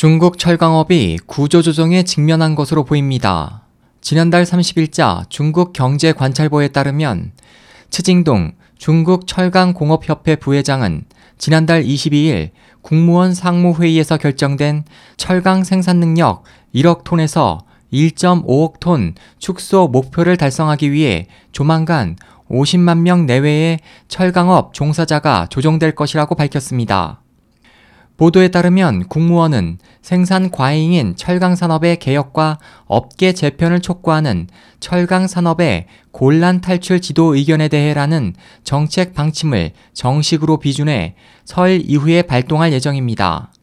중국 철강업이 구조조정에 직면한 것으로 보입니다. 지난달 30일자 중국 경제관찰보에 따르면 치징동 중국 철강공업협회 부회장은 지난달 22일 국무원 상무회의에서 결정된 철강 생산 능력 1억 톤에서 1.5억 톤 축소 목표를 달성하기 위해 조만간 50만 명 내외의 철강업 종사자가 조정될 것이라고 밝혔습니다. 보도에 따르면 국무원은 생산 과잉인 철강 산업의 개혁과 업계 재편을 촉구하는 철강 산업의 곤란 탈출 지도 의견에 대해라는 정책 방침을 정식으로 비준해 설 이후에 발동할 예정입니다.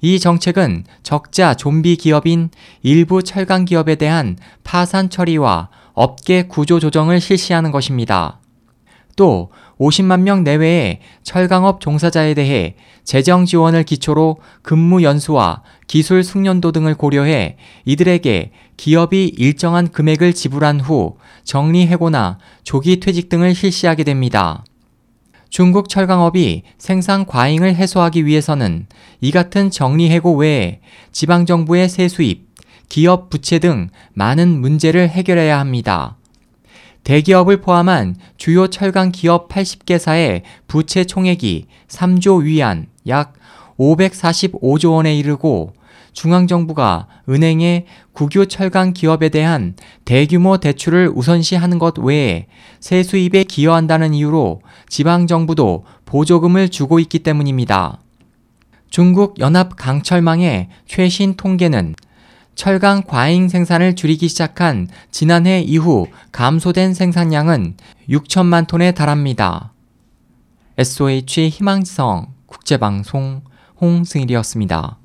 이 정책은 적자 좀비 기업인 일부 철강 기업에 대한 파산 처리와 업계 구조 조정을 실시하는 것입니다. 또 50만 명 내외의 철강업 종사자에 대해 재정 지원을 기초로 근무 연수와 기술 숙련도 등을 고려해 이들에게 기업이 일정한 금액을 지불한 후 정리 해고나 조기 퇴직 등을 실시하게 됩니다. 중국 철강업이 생산 과잉을 해소하기 위해서는 이 같은 정리 해고 외에 지방정부의 세수입, 기업 부채 등 많은 문제를 해결해야 합니다. 대기업을 포함한 주요 철강 기업 80개사의 부채 총액이 3조 위안 약 545조 원에 이르고 중앙정부가 은행에 국유 철강 기업에 대한 대규모 대출을 우선시하는 것 외에 세수입에 기여한다는 이유로 지방정부도 보조금을 주고 있기 때문입니다. 중국 연합 강철망의 최신 통계는 철강 과잉 생산을 줄이기 시작한 지난해 이후 감소된 생산량은 6천만 톤에 달합니다. SOH 희망지성 국제방송 홍승일이었습니다.